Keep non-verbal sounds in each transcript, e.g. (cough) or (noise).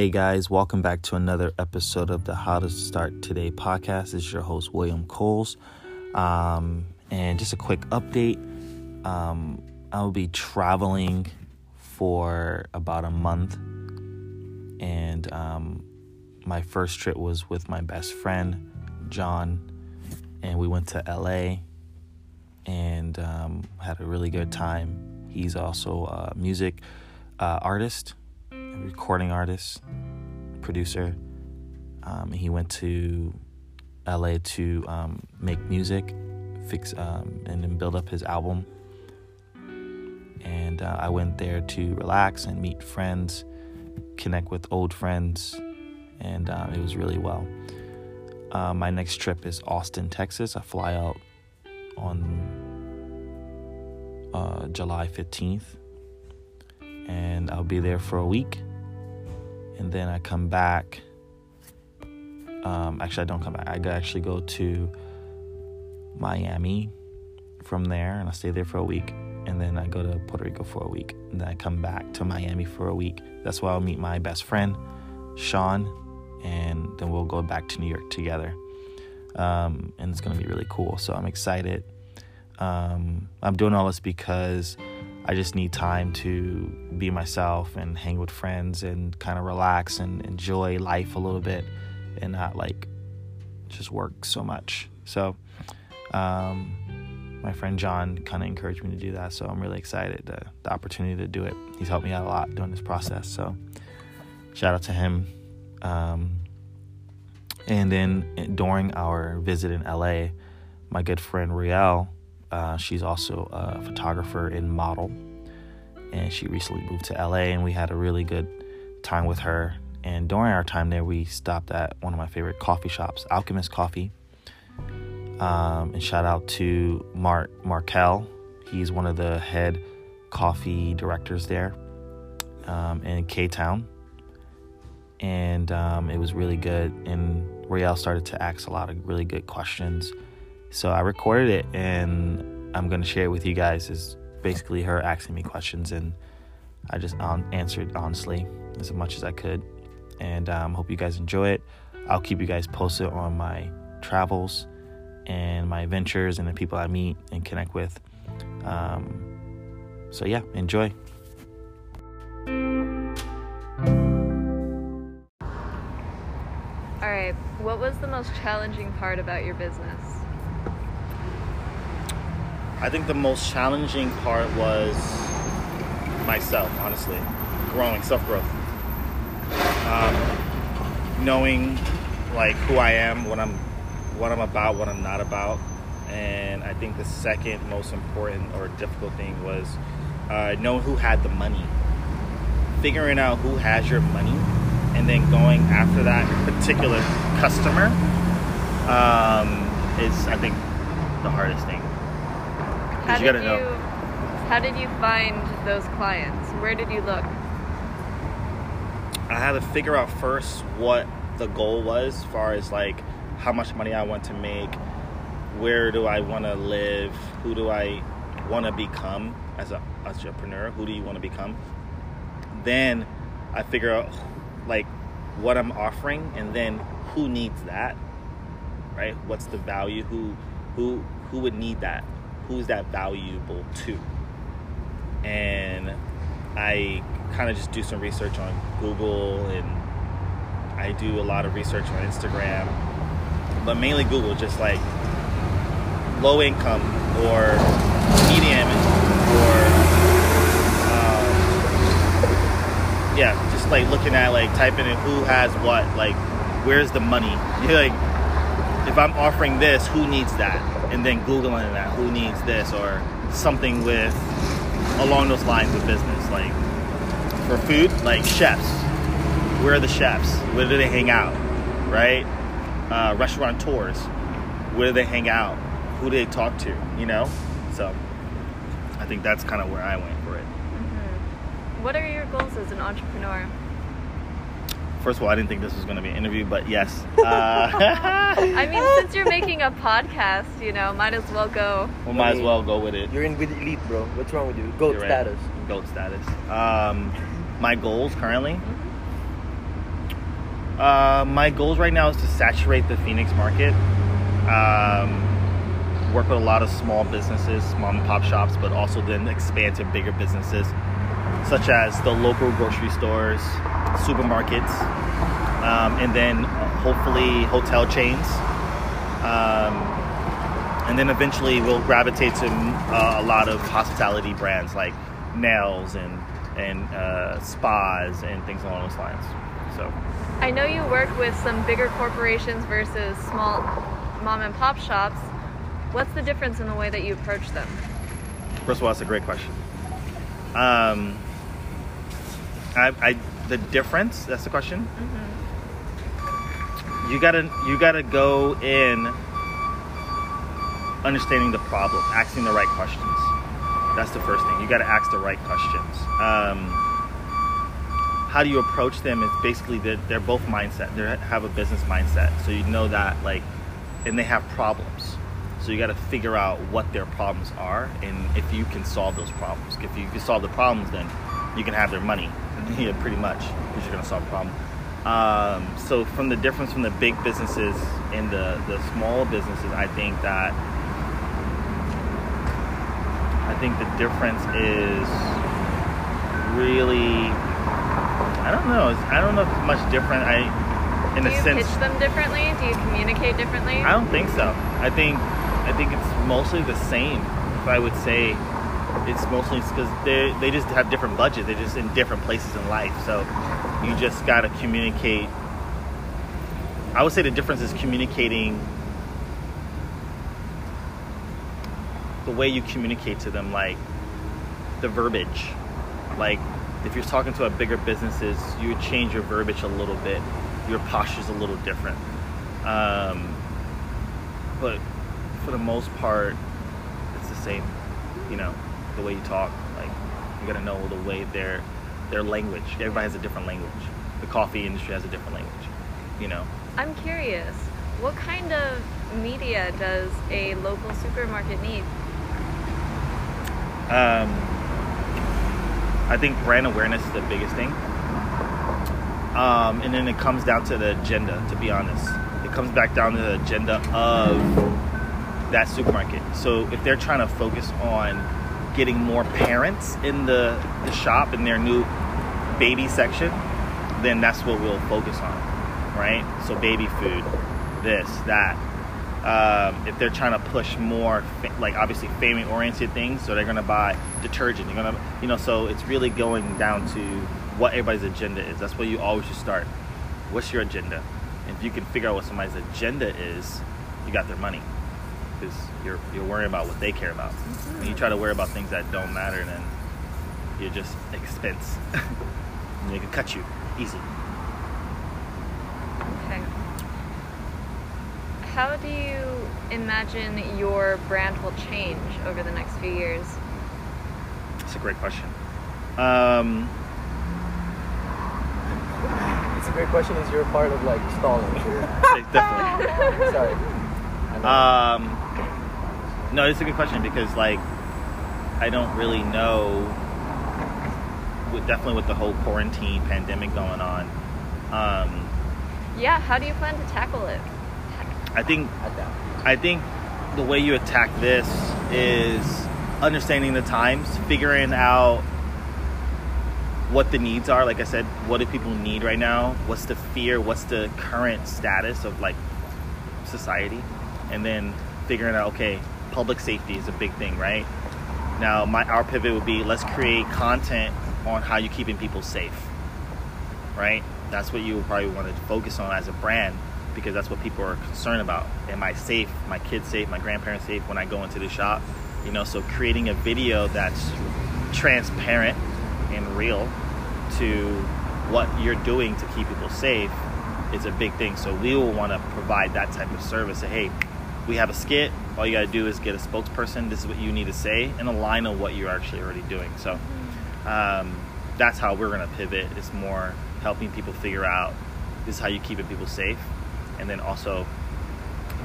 Hey guys, welcome back to another episode of the How to Start Today podcast. Is your host, William Coles. Um, and just a quick update um, I'll be traveling for about a month. And um, my first trip was with my best friend, John. And we went to LA and um, had a really good time. He's also a music uh, artist recording artist, producer. Um, he went to LA to um, make music, fix, um, and then build up his album. And uh, I went there to relax and meet friends, connect with old friends, and uh, it was really well. Uh, my next trip is Austin, Texas. I fly out on uh, July 15th and I'll be there for a week. And then I come back. Um, actually, I don't come back. I actually go to Miami from there, and I stay there for a week. And then I go to Puerto Rico for a week. And then I come back to Miami for a week. That's where I'll meet my best friend, Sean, and then we'll go back to New York together. Um, and it's going to be really cool. So I'm excited. Um, I'm doing all this because I just need time to be myself and hang with friends and kind of relax and enjoy life a little bit and not like just work so much. So, um, my friend John kind of encouraged me to do that. So, I'm really excited to, the opportunity to do it. He's helped me out a lot during this process. So, shout out to him. Um, and then during our visit in LA, my good friend Riel uh, she's also a photographer and model, and she recently moved to LA, and we had a really good time with her. And during our time there, we stopped at one of my favorite coffee shops, Alchemist Coffee. Um, and shout out to Mark Markel. He's one of the head coffee directors there um, in K Town. And um, it was really good. And Riel started to ask a lot of really good questions so I recorded it and I'm going to share it with you guys. Is basically her asking me questions and I just answered honestly as much as I could. And um, hope you guys enjoy it. I'll keep you guys posted on my travels and my adventures and the people I meet and connect with. Um, so yeah, enjoy. All right, what was the most challenging part about your business? I think the most challenging part was myself, honestly, growing, self growth. Um, knowing like who I am, what I'm, what I'm about, what I'm not about, and I think the second most important or difficult thing was uh, knowing who had the money, figuring out who has your money, and then going after that particular customer um, is, I think, the hardest thing. How you did you, know. How did you find those clients? Where did you look? I had to figure out first what the goal was as far as like how much money I want to make, where do I want to live, who do I want to become as an entrepreneur, who do you want to become. Then I figure out like what I'm offering and then who needs that, right? What's the value? Who who who would need that? Who's that valuable to? And I kind of just do some research on Google and I do a lot of research on Instagram, but mainly Google, just like low income or medium or um, yeah, just like looking at like typing in who has what, like where's the money? You're (laughs) like, if I'm offering this, who needs that? And then googling that who needs this or something with along those lines of business like for food? like chefs. Where are the chefs? Where do they hang out? Right? Uh, restaurant tours where do they hang out? Who do they talk to? You know? So i think that's kind of where i went for it. Mm-hmm. what are your goals as an entrepreneur First of all, I didn't think this was going to be an interview, but yes. (laughs) Uh, I mean, (laughs) since you're making a podcast, you know, might as well go. We might as well go with it. You're in with elite, bro. What's wrong with you? Goat status. Goat status. Um, my goals currently. Mm-hmm. Uh, my goals right now is to saturate the Phoenix market. Um, work with a lot of small businesses, mom and pop shops, but also then expand to bigger businesses, such as the local grocery stores, supermarkets, um, and then hopefully hotel chains. Um, and then eventually we'll gravitate to uh, a lot of hospitality brands like nails and and uh, spas and things along those lines. So I know you work with some bigger corporations versus small mom and pop shops. What's the difference in the way that you approach them? First of all, that's a great question. Um, I, I the difference. That's the question. Mm-hmm. You gotta you gotta go in understanding the problem, asking the right questions. That's the first thing. You gotta ask the right questions. Um, how do you approach them? Is basically they're, they're both mindset. They have a business mindset, so you know that like, and they have problems. So you got to figure out what their problems are, and if you can solve those problems. If you can solve the problems, then you can have their money, (laughs) yeah, pretty much, because you're gonna solve the problem. Um, so from the difference from the big businesses and the the small businesses, I think that I think the difference is really I don't know. It's, I don't know if it's much different. I in Do a you sense pitch them differently? Do you communicate differently? I don't think so. I think I think it's mostly the same. If I would say it's mostly because they they just have different budget. They're just in different places in life. So you just got to communicate. I would say the difference is communicating the way you communicate to them, like the verbiage. Like if you're talking to a bigger businesses, you would change your verbiage a little bit. Your posture's a little different. Um, but for the most part, it's the same. You know, the way you talk. Like you got to know the way their their language. Everybody has a different language. The coffee industry has a different language. You know. I'm curious. What kind of media does a local supermarket need? Um, I think brand awareness is the biggest thing. Um, and then it comes down to the agenda, to be honest. It comes back down to the agenda of that supermarket. So if they're trying to focus on getting more parents in the, the shop in their new baby section, then that's what we'll focus on, right? So baby food, this, that. Um, if they're trying to push more, like obviously family oriented things, so they're gonna buy detergent. You're gonna, you know, so it's really going down to what everybody's agenda is. That's where you always should start. What's your agenda? If you can figure out what somebody's agenda is, you got their money because you're you're worrying about what they care about. When you try to worry about things that don't matter, then you're just expense. and (laughs) they can cut you easy. Okay. How do you imagine your brand will change over the next few years? It's a great question. Um, It's a great question. Is you're a part of like stalling? (laughs) definitely. Sorry. I know. Um, no, it's a good question because like I don't really know. With, definitely with the whole quarantine pandemic going on, um, Yeah, how do you plan to tackle it? I think I think the way you attack this is understanding the times, figuring out what the needs are. Like I said, what do people need right now? What's the fear? What's the current status of like society? And then figuring out, okay, public safety is a big thing, right? Now, my our pivot would be let's create content on how you're keeping people safe, right? That's what you would probably want to focus on as a brand because that's what people are concerned about. Am I safe? My kids safe? My grandparents safe when I go into the shop? You know, so creating a video that's transparent and real to what you're doing to keep people safe is a big thing. So we will want to provide that type of service. Say, hey, we have a skit. All you got to do is get a spokesperson. This is what you need to say and align on what you're actually already doing. So um, that's how we're going to pivot. It's more helping people figure out this is how you keep people safe, and then also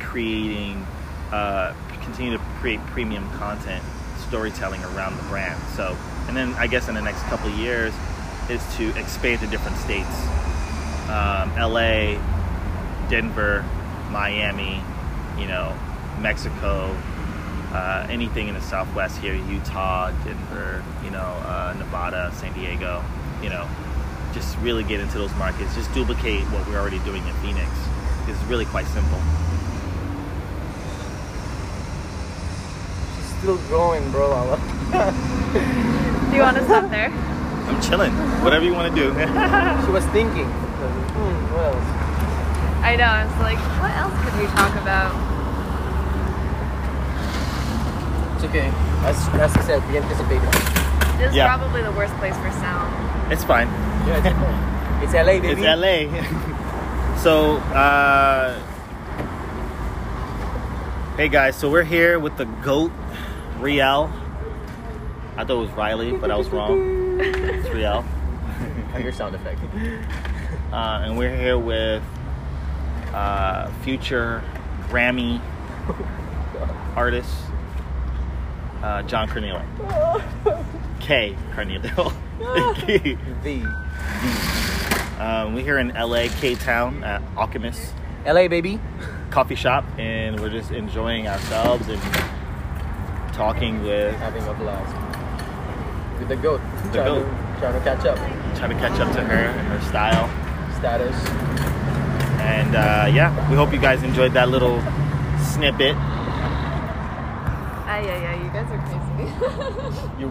creating, uh, continue to create premium content, storytelling around the brand. So, and then I guess in the next couple years is to expand to different states. um, LA, Denver, Miami, you know, Mexico, uh, anything in the Southwest here, Utah, Denver, you know, uh, Nevada, San Diego, you know, just really get into those markets. Just duplicate what we're already doing in Phoenix. It's really quite simple. She's still growing, bro. (laughs) Do you want to stop there? I'm chilling. Whatever you want to do. (laughs) she was thinking. (laughs) What else? I know. I was like, what else could we talk about? It's okay. As, as I said, we anticipated. This is Yeah. probably the worst place for sound. it's fine. Yeah, it's, fine. it's LA, baby. It's LA. (laughs) so, uh, hey guys, so we're here with the GOAT, Riel. I thought it was Riley, but I was wrong. It's Riel. (laughs) And your sound effect. Uh, and we're here with uh, future Grammy artist uh, John Cornelio. K. Cornelio. (laughs) The um, we're here in LA, K Town, at Alchemist LA, baby. Coffee Shop, and we're just enjoying ourselves and talking with, Having a blast. With the goat. The trying, goat. To, trying to catch up. trying to catch up to her and her style. Status. And uh, yeah, we hope you guys enjoyed that little snippet. Ay, ay, ay, you guys are crazy. (laughs)